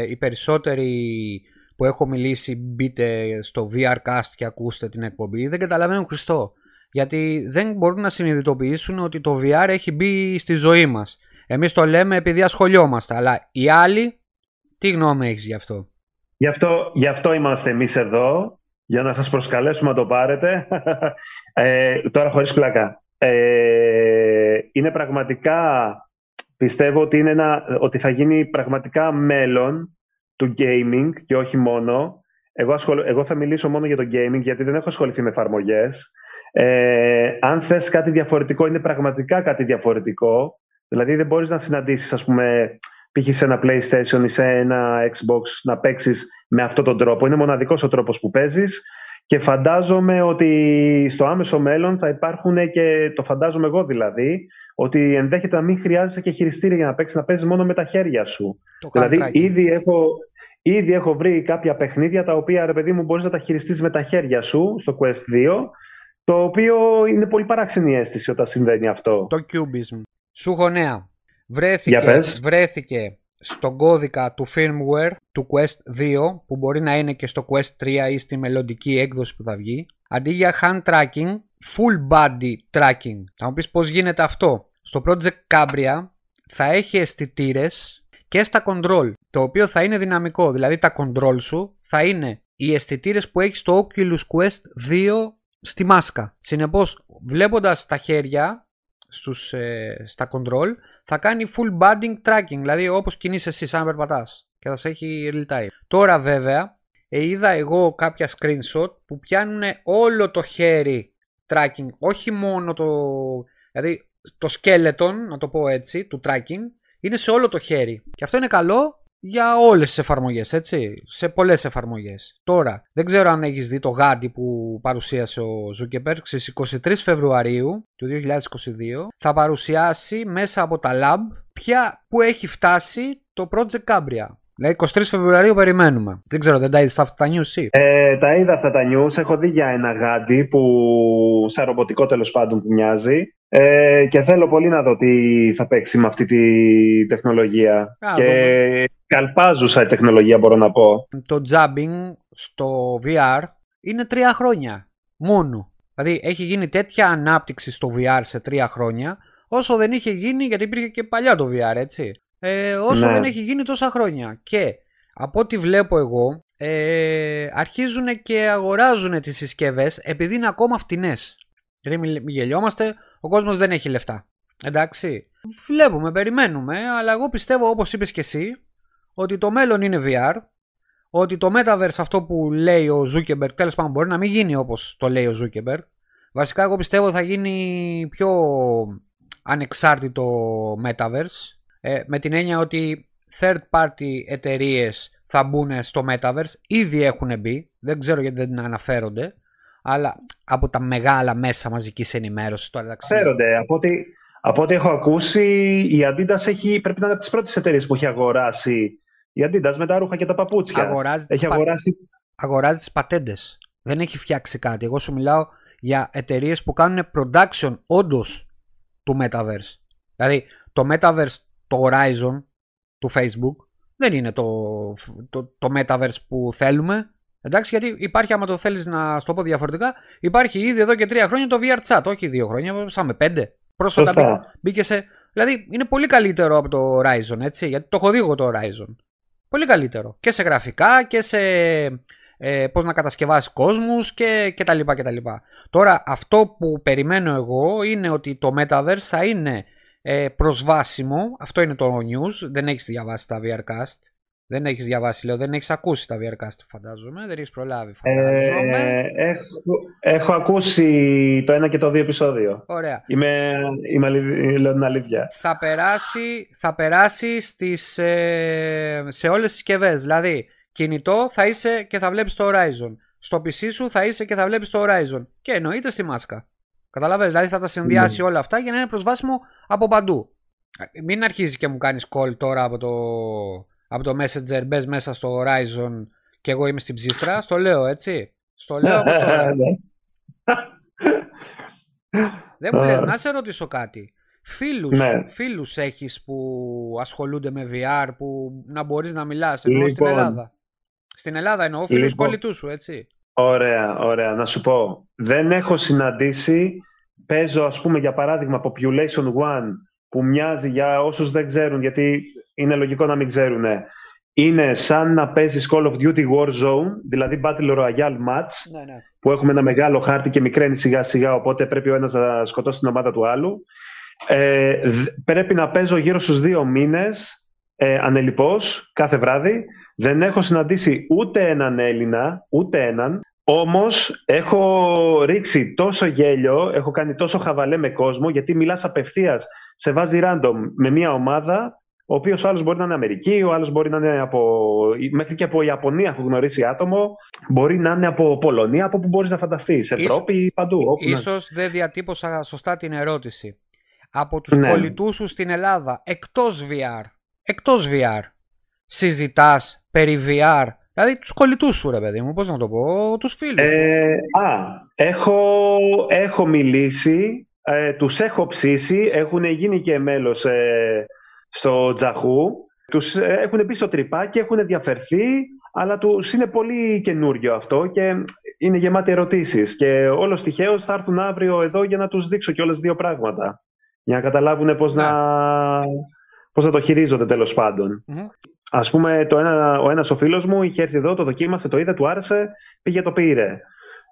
οι περισσότεροι που έχω μιλήσει μπείτε στο VRcast και ακούστε την εκπομπή δεν καταλαβαίνουν Χριστό. Γιατί δεν μπορούν να συνειδητοποιήσουν ότι το VR έχει μπει στη ζωή μας. Εμείς το λέμε επειδή ασχολιόμαστε, αλλά οι άλλοι τι γνώμη έχεις γι' αυτό; Γι' αυτό, γι αυτό είμαστε εμείς εδώ, για να σας προσκαλέσουμε να το πάρετε. [laughs] ε, τώρα χωρίς πλάκα. Ε, είναι πραγματικά, πιστεύω ότι, είναι ένα, ότι θα γίνει πραγματικά μέλλον του gaming και όχι μόνο. Εγώ, εγώ θα μιλήσω μόνο για το gaming γιατί δεν έχω ασχοληθεί με εφαρμογές. Ε, αν θες κάτι διαφορετικό, είναι πραγματικά κάτι διαφορετικό. Δηλαδή δεν μπορείς να συναντήσεις, ας πούμε, π.χ. σε ένα PlayStation ή σε ένα Xbox να παίξεις με αυτόν τον τρόπο. Είναι μοναδικός ο τρόπος που παίζεις και φαντάζομαι ότι στο άμεσο μέλλον θα υπάρχουν και το φαντάζομαι εγώ δηλαδή, ότι ενδέχεται να μην χρειάζεσαι και χειριστήρια για να παίξεις, να παίζεις μόνο με τα χέρια σου. δηλαδή, ήδη έχω, ήδη έχω βρει κάποια παιχνίδια τα οποία ρε παιδί μου μπορείς να τα χειριστείς με τα χέρια σου στο Quest 2. Το οποίο είναι πολύ παράξενη αίσθηση όταν συμβαίνει αυτό. Το Cubism. Σου έχω νέα. Βρέθηκε, βρέθηκε στον κώδικα του firmware του Quest 2 που μπορεί να είναι και στο Quest 3 ή στη μελλοντική έκδοση που θα βγει αντί για hand tracking, full body tracking. Θα μου πεις πώς γίνεται αυτό. Στο Project Cambria θα έχει αισθητήρες και στα control, το οποίο θα είναι δυναμικό. Δηλαδή τα control σου θα είναι οι αισθητήρες που έχεις στο Oculus Quest 2 στη μάσκα. Συνεπώς, βλέποντας τα χέρια στους, ε, στα control, θα κάνει full banding tracking, δηλαδή όπως κινείσαι εσύ σαν περπατάς και θα σε έχει real time. Τώρα βέβαια, ε, είδα εγώ κάποια screenshot που πιάνουν όλο το χέρι tracking, όχι μόνο το, δηλαδή το skeleton, να το πω έτσι, του tracking, είναι σε όλο το χέρι. Και αυτό είναι καλό για όλες τις εφαρμογές, έτσι, σε πολλές εφαρμογές. Τώρα, δεν ξέρω αν έχεις δει το γάντι που παρουσίασε ο Zuckerberg στις 23 Φεβρουαρίου του 2022 θα παρουσιάσει μέσα από τα lab ποια, που έχει φτάσει το Project Cambria. Δηλαδή 23 Φεβρουαρίου περιμένουμε. Δεν ξέρω, δεν τα είδες αυτά τα news ε, τα είδα αυτά τα news. Έχω δει για ένα γάντι που σαν ρομποτικό τέλος πάντων που μοιάζει. Ε, και θέλω πολύ να δω τι θα παίξει με αυτή τη τεχνολογία. και καλπάζουσα η τεχνολογία μπορώ να πω. Το jabbing στο VR είναι τρία χρόνια μόνο. Δηλαδή έχει γίνει τέτοια ανάπτυξη στο VR σε τρία χρόνια όσο δεν είχε γίνει γιατί υπήρχε και παλιά το VR έτσι. Ε, όσο ναι. δεν έχει γίνει τόσα χρόνια. Και από ό,τι βλέπω εγώ ε, αρχίζουν και αγοράζουν τις συσκευές επειδή είναι ακόμα φτηνές. Γιατί μην γελιόμαστε, ο κόσμος δεν έχει λεφτά. Εντάξει. Βλέπουμε, περιμένουμε, αλλά εγώ πιστεύω όπως είπες και εσύ ότι το μέλλον είναι VR, ότι το Metaverse αυτό που λέει ο Zuckerberg τέλος πάντων μπορεί να μην γίνει όπως το λέει ο Zuckerberg. Βασικά εγώ πιστεύω θα γίνει πιο ανεξάρτητο Metaverse ε, με την έννοια ότι third party εταιρείες θα μπουν στο Metaverse, ήδη έχουν μπει, δεν ξέρω γιατί δεν αναφέρονται, αλλά από τα μεγάλα μέσα μαζικής ενημέρωσης. Αναφέρονται, από ό,τι, από ό,τι έχω ακούσει η Adidas έχει, πρέπει να είναι από τις πρώτες εταιρείες που έχει αγοράσει η Adidas με τα ρούχα και τα παπούτσια. Αγοράζει έχει τις αγοράσει... αγοράζει τις πατέντες. Δεν έχει φτιάξει κάτι. Εγώ σου μιλάω για εταιρείες που κάνουν production όντως του Metaverse. Δηλαδή το Metaverse, το Horizon του Facebook δεν είναι το, το, το Metaverse που θέλουμε. Εντάξει, γιατί υπάρχει, άμα το θέλεις να στο πω διαφορετικά, υπάρχει ήδη εδώ και τρία χρόνια το VR chat, όχι δύο χρόνια, σαν με πέντε. Πρόσφατα μπήκε σε. Δηλαδή είναι πολύ καλύτερο από το Horizon, έτσι, γιατί το έχω δει εγώ το Horizon. Πολύ καλύτερο. Και σε γραφικά και σε ε, πώς να κατασκευάσεις κόσμους και, και τα λοιπά και τα λοιπά. Τώρα αυτό που περιμένω εγώ είναι ότι το Metaverse θα είναι ε, προσβάσιμο. Αυτό είναι το news. Δεν έχεις διαβάσει τα VRcast. Δεν έχεις διαβάσει, λέω, δεν έχεις ακούσει τα VRcast φαντάζομαι, δεν έχεις προλάβει φαντάζομαι. Ε, έχω, έχω ακούσει το ένα και το δύο επεισόδιο. Ωραία. Είμαι, είμαι λέω την αλήθεια. Θα περάσει, θα περάσει στις, ε, σε όλες τις συσκευές. Δηλαδή, Κινητό θα είσαι και θα βλέπεις το Horizon. Στο PC σου θα είσαι και θα βλέπεις το Horizon. Και εννοείται στη μάσκα. Καταλαβαίνεις, δηλαδή θα τα συνδυάσει Ναι. όλα αυτά για να είναι προσβάσιμο από παντού. Ε, Μην αρχίζει και μου κάνεις call τώρα από το, από το Messenger, μπες μέσα στο Horizon και εγώ είμαι στην ψίστρα. Στο λέω έτσι. Στο λέω από [laughs] τώρα. Ναι. Δεν μου Α. λες, να σε ρωτήσω κάτι. Φίλους, Ναι. φίλους έχεις που ασχολούνται με VR, που να μπορείς να μιλάς, εννοώ στην Λοιπόν. Ελλάδα; Στην Ελλάδα εννοώ φίλους Λοιπόν. κολλητούς σου, έτσι. Ωραία, ωραία. Να σου πω. Δεν έχω συναντήσει. Παίζω, ας πούμε, για παράδειγμα, Population One, που μοιάζει για όσους δεν ξέρουν, γιατί είναι λογικό να μην ξέρουν. Είναι σαν να παίζεις Call of Duty Warzone, δηλαδή Battle Royale Match, Ναι, ναι. που έχουμε ένα μεγάλο χάρτη και μικραίνει σιγά σιγά, οπότε πρέπει ο ένας να σκοτώσει την ομάδα του άλλου. Ε, δ- πρέπει να παίζω γύρω στους δύο μήνες ε, ανελιπώς κάθε βράδυ. Δεν έχω συναντήσει ούτε έναν Έλληνα, ούτε έναν. Όμως έχω ρίξει τόσο γέλιο, έχω κάνει τόσο χαβαλέ με κόσμο, γιατί μιλάς απευθείας, σε βάζει random με μια ομάδα, ο οποίος άλλος μπορεί να είναι Αμερική, ο άλλος μπορεί να είναι από. μέχρι και από Ιαπωνία έχω γνωρίσει άτομο. Μπορεί να είναι από Πολωνία, από που μπορείς να φανταστείς. Ευρώπη, παντού. Όπου να- Ίσως δεν διατύπωσα σωστά την ερώτηση. Από τους Ναι. κολλητούς σου στην Ελλάδα, εκτός VR, εκτός VR, συζητάς περί VR, δηλαδή τους κολλητούς σου ρε παιδί μου, πώς να το πω, τους φίλους σου. Ε, α, έχω, έχω μιλήσει, ε, τους έχω ψήσει, έχουν γίνει και μέλος ε, στο Τζαχού. Τους ε, έχουν μπει στο τρυπάκι, έχουν ενδιαφερθεί, αλλά τους είναι πολύ καινούριο αυτό και είναι γεμάτοι ερωτήσεις. Και όλος τυχαίως θα έρθουν αύριο εδώ για να τους δείξω και όλες δύο πράγματα. Για να καταλάβουν πώς, Ναι. να, πώς να το χειρίζονται τέλος πάντων. Μμμ. Ας πούμε, το ένα, ο ένας ο φίλος μου είχε έρθει εδώ, το δοκίμασε, το είδε, του άρεσε, πήγε το πήρε.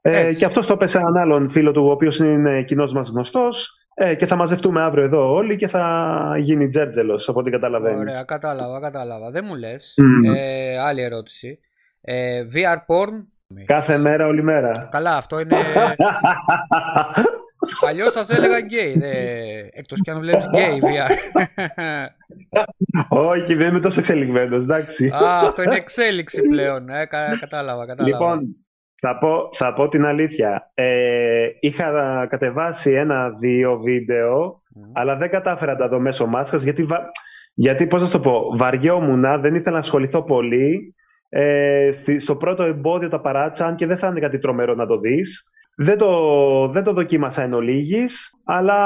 Ε, Έτσι. και αυτός το έπεσε έναν άλλον φίλο του, ο οποίος είναι κοινός μας γνωστός ε, και θα μαζευτούμε αύριο εδώ όλοι και θα γίνει τζέρτζελος, από ό,τι καταλαβαίνεις. Ωραία, κατάλαβα, κατάλαβα. Δεν μου λες. Μμμ. Ε, άλλη ερώτηση. Ε, VR porn. Κάθε μέρα, όλη μέρα. Καλά, αυτό είναι... [laughs] Αλλιώς θα σε έλεγα γκέι. Δε... Εκτός κι αν βλέπεις [laughs] γκέι VR. Όχι, δεν είμαι τόσο εξελιγμένος, εντάξει. Α, αυτό είναι εξέλιξη πλέον. Ε, κα- κατάλαβα, κατάλαβα. Λοιπόν, θα πω, θα πω την αλήθεια. Ε, είχα κατεβάσει ένα-δύο βίντεο, Μμ. αλλά δεν κατάφερα να τα δω μέσω μάσκας, γιατί, βα... γιατί πώς να σου το πω, βαριόμουν, δεν ήθελα να ασχοληθώ πολύ. Ε, στη- στο πρώτο εμπόδιο τα παράτησα, αν και δεν θα είναι κάτι τρομερό να το δεις. Δεν το, δεν το δοκίμασα εν ολίγης, αλλά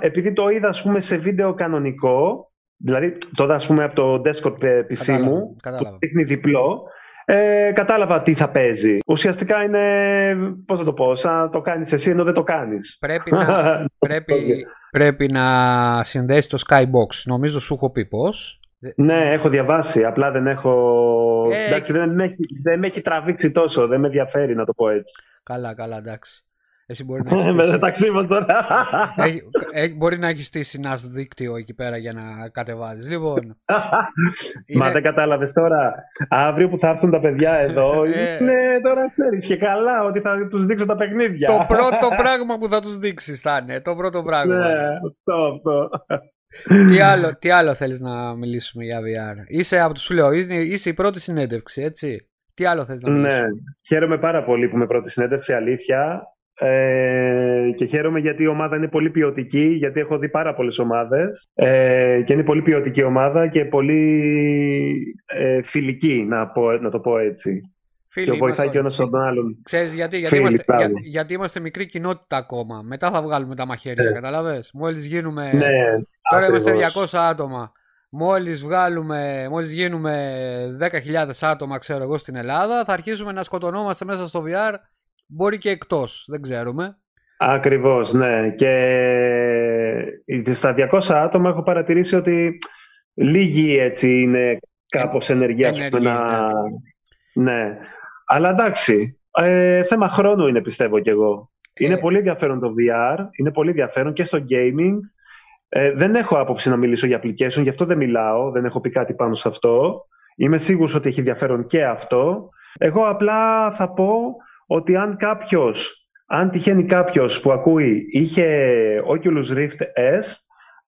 επειδή το είδα ας πούμε, σε βίντεο κανονικό, δηλαδή το είδα ας πούμε, από το desktop ε, PC Κατάλαβα, μου, κατάλαβα. που δείχνει διπλό, ε, κατάλαβα τι θα παίζει. Ουσιαστικά είναι, πώς να το πω, σαν να το κάνεις εσύ ενώ δεν το κάνεις. Πρέπει να, [laughs] πρέπει, πρέπει να συνδέσεις το Skybox. Νομίζω σου έχω πει πώς. Ναι, έχω διαβάσει, απλά δεν έχω... Ε, Εντάξει, δεν με, έχει, δεν με έχει τραβήξει τόσο, δεν με ενδιαφέρει να το πω έτσι. Καλά, καλά, εντάξει. Εσύ μπορεί να έχεις Με στήσει, μεταξύ μας τώρα. έχει, έχει- μπορεί να έχεις στήσει ένα δίκτυο εκεί πέρα για να κατεβάζεις. Λοιπόν, [laughs] Μα είναι- δεν κατάλαβες τώρα. Αύριο που θα έρθουν τα παιδιά εδώ, Ε. είναι τώρα ξέρεις και καλά ότι θα τους δείξω τα παιχνίδια. το πρώτο πράγμα που θα τους δείξεις θα είναι. Το πρώτο πράγμα. Ναι, αυτό, αυτό. Τι, [laughs] άλλο, τι άλλο θέλεις να μιλήσουμε για VR. Είσαι, από τους σου λέω, είσαι, είσαι η πρώτη συνέντευξη, έτσι. Τι άλλο θες να μιλήσουμε; Ναι, χαίρομαι πάρα πολύ που με πρώτη συνέντευξη, αλήθεια. Ε, και χαίρομαι γιατί η ομάδα είναι πολύ ποιοτική, γιατί έχω δει πάρα πολλές ομάδες ε, και είναι πολύ ποιοτική ομάδα και πολύ ε, φιλική, να, πω, να το πω έτσι. Φίλοι και βοηθάει είμαστε και ο ένας τον άλλον. Ξέρεις γιατί, γιατί, Φίλοι, είμαστε, μπράβο. για- γιατί είμαστε μικρή κοινότητα ακόμα. Μετά θα βγάλουμε τα μαχαίρια, Ναι. καταλαβες. Μόλις γίνουμε... Ναι, Τώρα είμαστε ακριβώς. 200 άτομα. Μόλις βγάλουμε, μόλις γίνουμε 10.000 άτομα, ξέρω εγώ, στην Ελλάδα, θα αρχίσουμε να σκοτωνόμαστε μέσα στο VR. Μπορεί και εκτός, δεν ξέρουμε. Ακριβώς, ναι. Και στα 200 άτομα έχω παρατηρήσει ότι λίγοι έτσι είναι κάπως ενεργοί, ας πούμε, Ενεργοί, να... Ναι. Αλλά εντάξει, ε, θέμα χρόνου είναι πιστεύω κι εγώ. Είναι Ε. πολύ ενδιαφέρον το VR, είναι πολύ ενδιαφέρον και στο gaming. Ε, δεν έχω άποψη να μιλήσω για application, γι' αυτό δεν μιλάω, δεν έχω πει κάτι πάνω σε αυτό. Είμαι σίγουρος ότι έχει ενδιαφέρον και αυτό. Εγώ απλά θα πω ότι αν κάποιος, αν τυχαίνει κάποιος που ακούει είχε Oculus Rift S,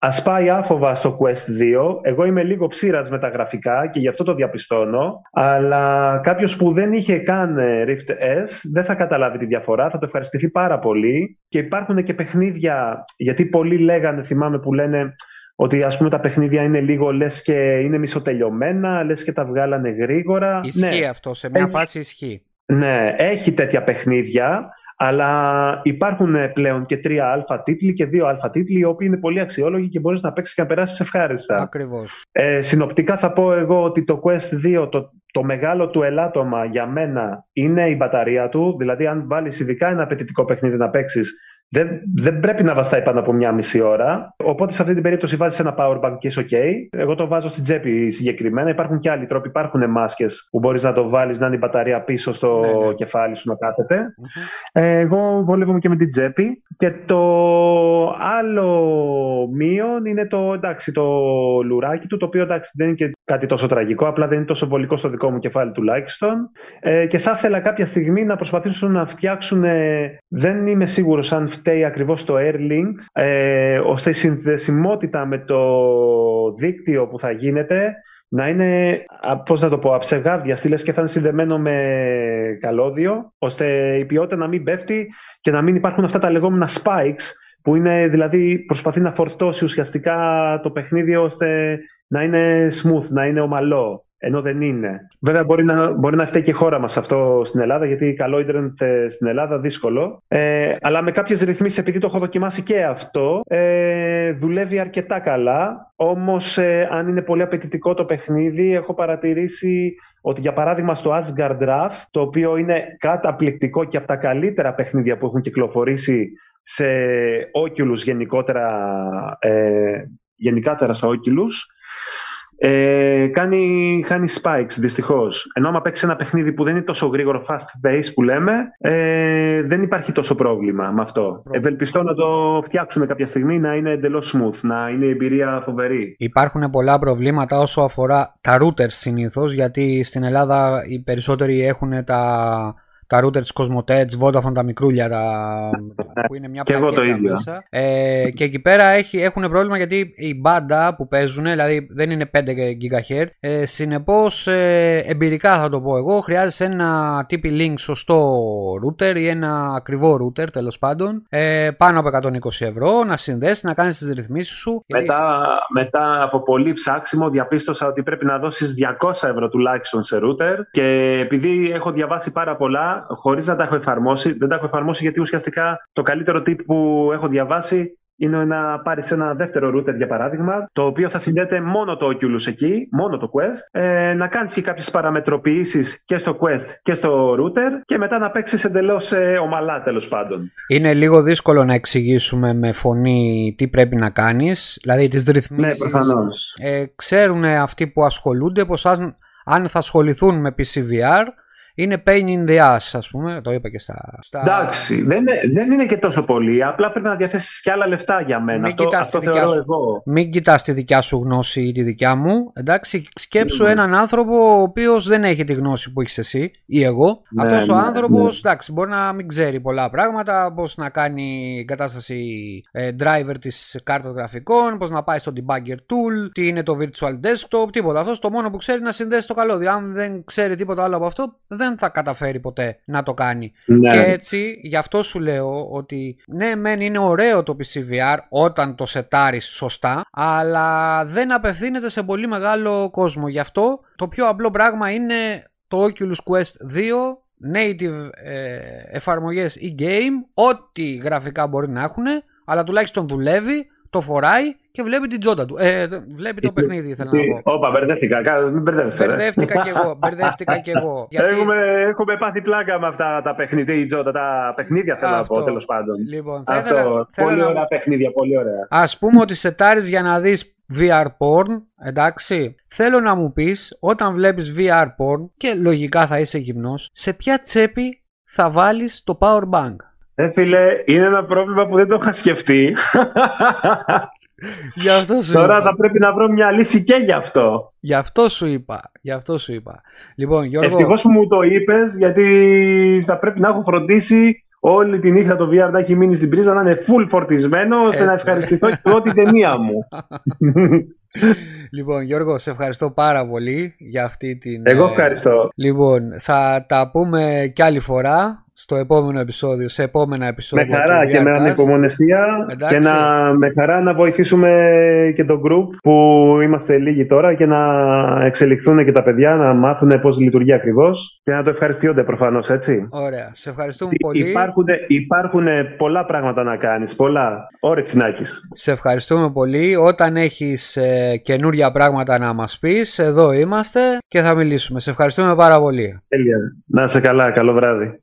Α πάει άφοβα στο Quest 2. Εγώ είμαι λίγο ψήρας με τα γραφικά και γι' αυτό το διαπιστώνω. Αλλά κάποιος που δεν είχε καν ε, Rift S δεν θα καταλάβει τη διαφορά. Θα το ευχαριστηθεί πάρα πολύ. Και υπάρχουν και παιχνίδια, γιατί πολλοί λέγανε, θυμάμαι που λένε ότι ας πούμε τα παιχνίδια είναι λίγο λες και είναι μισοτελειωμένα, λες και τα βγάλανε γρήγορα. Ισχύει ναι. αυτό, σε μια φάση ισχύει. Ναι, έχει τέτοια παιχνίδια, αλλά υπάρχουν πλέον και τρία αλφα τίτλοι και δύο αλφα τίτλοι, οι οποίοι είναι πολύ αξιόλογοι και μπορείς να παίξεις και να περάσεις ευχάριστα. Ακριβώς. Ε, συνοπτικά θα πω εγώ ότι το Quest 2, το, το μεγάλο του ελάττωμα για μένα είναι η μπαταρία του. Δηλαδή, αν βάλεις ειδικά ένα απαιτητικό παιχνίδι να παίξεις, δεν, δεν πρέπει να βαστάει πάνω από μια μισή ώρα. Οπότε σε αυτή την περίπτωση βάζεις ένα power bank και είσαι OK. Εγώ το βάζω στην τσέπη συγκεκριμένα. Υπάρχουν και άλλοι τρόποι. Υπάρχουν μάσκες που μπορείς να το βάλεις να είναι η μπαταρία πίσω στο ναι, ναι. κεφάλι σου να κάθεται. εγώ βολεύομαι και με την τσέπη. Και το άλλο μείον είναι το, εντάξει, το λουράκι του, το οποίο εντάξει, δεν είναι και κάτι τόσο τραγικό, απλά δεν είναι τόσο βολικό στο δικό μου κεφάλι τουλάχιστον. Ε, και θα ήθελα κάποια στιγμή να προσπαθήσουν να φτιάξουν, δεν είμαι σίγουρος αν φταίει ακριβώς το Airlink, ε, ώστε η συνδεσιμότητα με το δίκτυο που θα γίνεται να είναι, πώς να το πω, αψεγάδια, στήλε και θα είναι συνδεμένο με καλώδιο, ώστε η ποιότητα να μην πέφτει και να μην υπάρχουν αυτά τα λεγόμενα spikes, που είναι δηλαδή προσπαθεί να φορτώσει ουσιαστικά το παιχνίδι ώστε να είναι smooth, να είναι ομαλό ενώ δεν είναι. Βέβαια, μπορεί να, μπορεί να φταίει και η χώρα μας αυτό στην Ελλάδα, γιατί καλό ίντερνετ ε, στην Ελλάδα δύσκολο. Ε, αλλά με κάποιες ρυθμίσεις, επειδή το έχω δοκιμάσει και αυτό, ε, δουλεύει αρκετά καλά. Όμως, ε, αν είναι πολύ απαιτητικό το παιχνίδι, έχω παρατηρήσει ότι για παράδειγμα στο Asgard Draft, το οποίο είναι καταπληκτικό και από τα καλύτερα παιχνίδια που έχουν κυκλοφορήσει σε Oculus γενικότερα, ε, γενικότερα στα Oculus, ε, κάνει, χάνει spikes δυστυχώς. Ενώ άμα παίξει ένα παιχνίδι που δεν είναι τόσο γρήγορο fast pace που λέμε, ε, δεν υπάρχει τόσο πρόβλημα με αυτό. Ευελπιστώ να το φτιάξουν κάποια στιγμή να είναι εντελώς smooth, να είναι η εμπειρία φοβερή. Υπάρχουν πολλά προβλήματα όσο αφορά τα routers συνήθως, γιατί στην Ελλάδα οι περισσότεροι έχουν τα τα router της Cosmotet, Vodafone, τα μικρούλια τα... που είναι μια πλακέτα μέσα. Ε, και εκεί πέρα έχει, έχουν πρόβλημα γιατί η μπάντα που παίζουν, δηλαδή δεν είναι 5 GHz, ε, συνεπώς ε, εμπειρικά θα το πω εγώ, χρειάζεσαι ένα TP-Link σωστό router ή ένα ακριβό router τέλος πάντων, ε, πάνω από 120 ευρώ, να συνδέσεις, να κάνεις τις ρυθμίσεις σου. Μετά, μετά από πολύ ψάξιμο διαπίστωσα ότι πρέπει να δώσεις 200 ευρώ τουλάχιστον σε router και επειδή έχω διαβάσει πάρα πολλά χωρίς να τα έχω εφαρμόσει. Δεν τα έχω εφαρμόσει γιατί ουσιαστικά το καλύτερο tip που έχω διαβάσει είναι να πάρεις ένα δεύτερο router για παράδειγμα, το οποίο θα συνδέεται μόνο το Oculus εκεί, μόνο το Quest, ε, να κάνεις και κάποιες παραμετροποιήσεις και στο Quest και στο router και μετά να παίξεις εντελώς ε, ομαλά τέλος πάντων. Είναι λίγο δύσκολο να εξηγήσουμε με φωνή τι πρέπει να κάνεις, δηλαδή τις ρυθμίσεις. Ναι, προφανώς. Ε, ξέρουν αυτοί που ασχολούνται πως αν, αν θα ασχοληθούν με PCVR είναι pain in the ass, ας πούμε. Το είπα και στα. στα... Εντάξει, δεν είναι, δεν είναι και τόσο πολύ. Απλά πρέπει να διαθέσεις και άλλα λεφτά για μένα. Μην αυτό, αυτό θεωρώ σου, εγώ. Μην κοιτάς τη δικιά σου γνώση ή τη δικιά μου. Εντάξει, σκέψου ναι. έναν άνθρωπο ο οποίος δεν έχει τη γνώση που έχεις εσύ ή εγώ. Ναι, Αυτός ο ναι, άνθρωπος, ναι. εντάξει, μπορεί να μην ξέρει πολλά πράγματα. Πώς να κάνει εγκατάσταση ε, driver της κάρτας γραφικών, πώς να πάει στο debugger tool, τι είναι το virtual desktop, τίποτα. Αυτός το μόνο που ξέρει να συνδέσει το καλώδιο. Αν δεν ξέρει τίποτα άλλο από αυτό, δεν θα καταφέρει ποτέ να το κάνει. Ναι. Και έτσι, γι' αυτό σου λέω ότι ναι, μεν είναι ωραίο το PCVR όταν το σετάρεις σωστά, αλλά δεν απευθύνεται σε πολύ μεγάλο κόσμο. Γι' αυτό το πιο απλό πράγμα είναι το Oculus Quest 2 native ε, εφαρμογές e-game, ό,τι γραφικά μπορεί να έχουν, αλλά τουλάχιστον δουλεύει, το φοράει και βλέπει την τζόντα του. Ε, βλέπει το παιχνίδι, θέλω να πω. Όπα, μπερδεύτηκα. Μην μπερδεύεσαι. Μπερδεύτηκα κι εγώ. Μπερδεύτηκα κι εγώ. [laughs] Γιατί... Έχουμε, έχουμε πάθει πλάκα με αυτά τα παιχνίδια, η τζόντα, τα παιχνίδια θέλω Αυτό. να πω τέλος πάντων. Λοιπόν, θα Αυτό. Ήθελα, πολύ θέλω ωραία να... παιχνίδια, πολύ ωραία. Α πούμε ότι σετάρει για να δεις VR porn, εντάξει. Θέλω να μου πεις όταν βλέπεις VR porn και λογικά θα είσαι γυμνός, σε ποια τσέπη θα βάλεις το power bank; Ε, φίλε, είναι ένα πρόβλημα που δεν το είχα σκεφτεί. [laughs] Γι αυτό σου Τώρα θα πρέπει να βρω μια λύση και γι' αυτό. Γι' αυτό σου είπα. Γι' αυτό σου είπα. Λοιπόν, Γιώργο... Ευτυχώς που μου το είπες, γιατί θα πρέπει να έχω φροντίσει όλη τη νύχτα το VR να έχει μείνει στην πρίζα, να είναι full φορτισμένο, ώστε να Έτσι. ευχαριστηθώ και εγώ την ταινία μου. [laughs] Λοιπόν, Γιώργο, σε ευχαριστώ πάρα πολύ για αυτή την. εγώ ε, ευχαριστώ. Λοιπόν, θα τα πούμε κι άλλη φορά στο επόμενο επεισόδιο, σε επόμενα Με επεισόδια. χαρά του και με VRcast. ανυπομονησία Εντάξει. και να, με χαρά να βοηθήσουμε και το group που είμαστε λίγοι τώρα και να εξελιχθούν και τα παιδιά να μάθουν πώς λειτουργεί ακριβώς και να το ευχαριστιόνται προφανώς έτσι. Ωραία. Σε ευχαριστούμε πολύ. Υπάρχουν, υπάρχουν πολλά πράγματα να κάνεις, πολλά. Όρεξη να έχεις. Σε ευχαριστούμε πολύ. Όταν έχεις ε, καινούρια πράγματα να μας πεις, εδώ είμαστε και θα μιλήσουμε. Σε ευχαριστούμε πάρα πολύ. Τέλεια. Να είσαι καλά. Καλό βράδυ.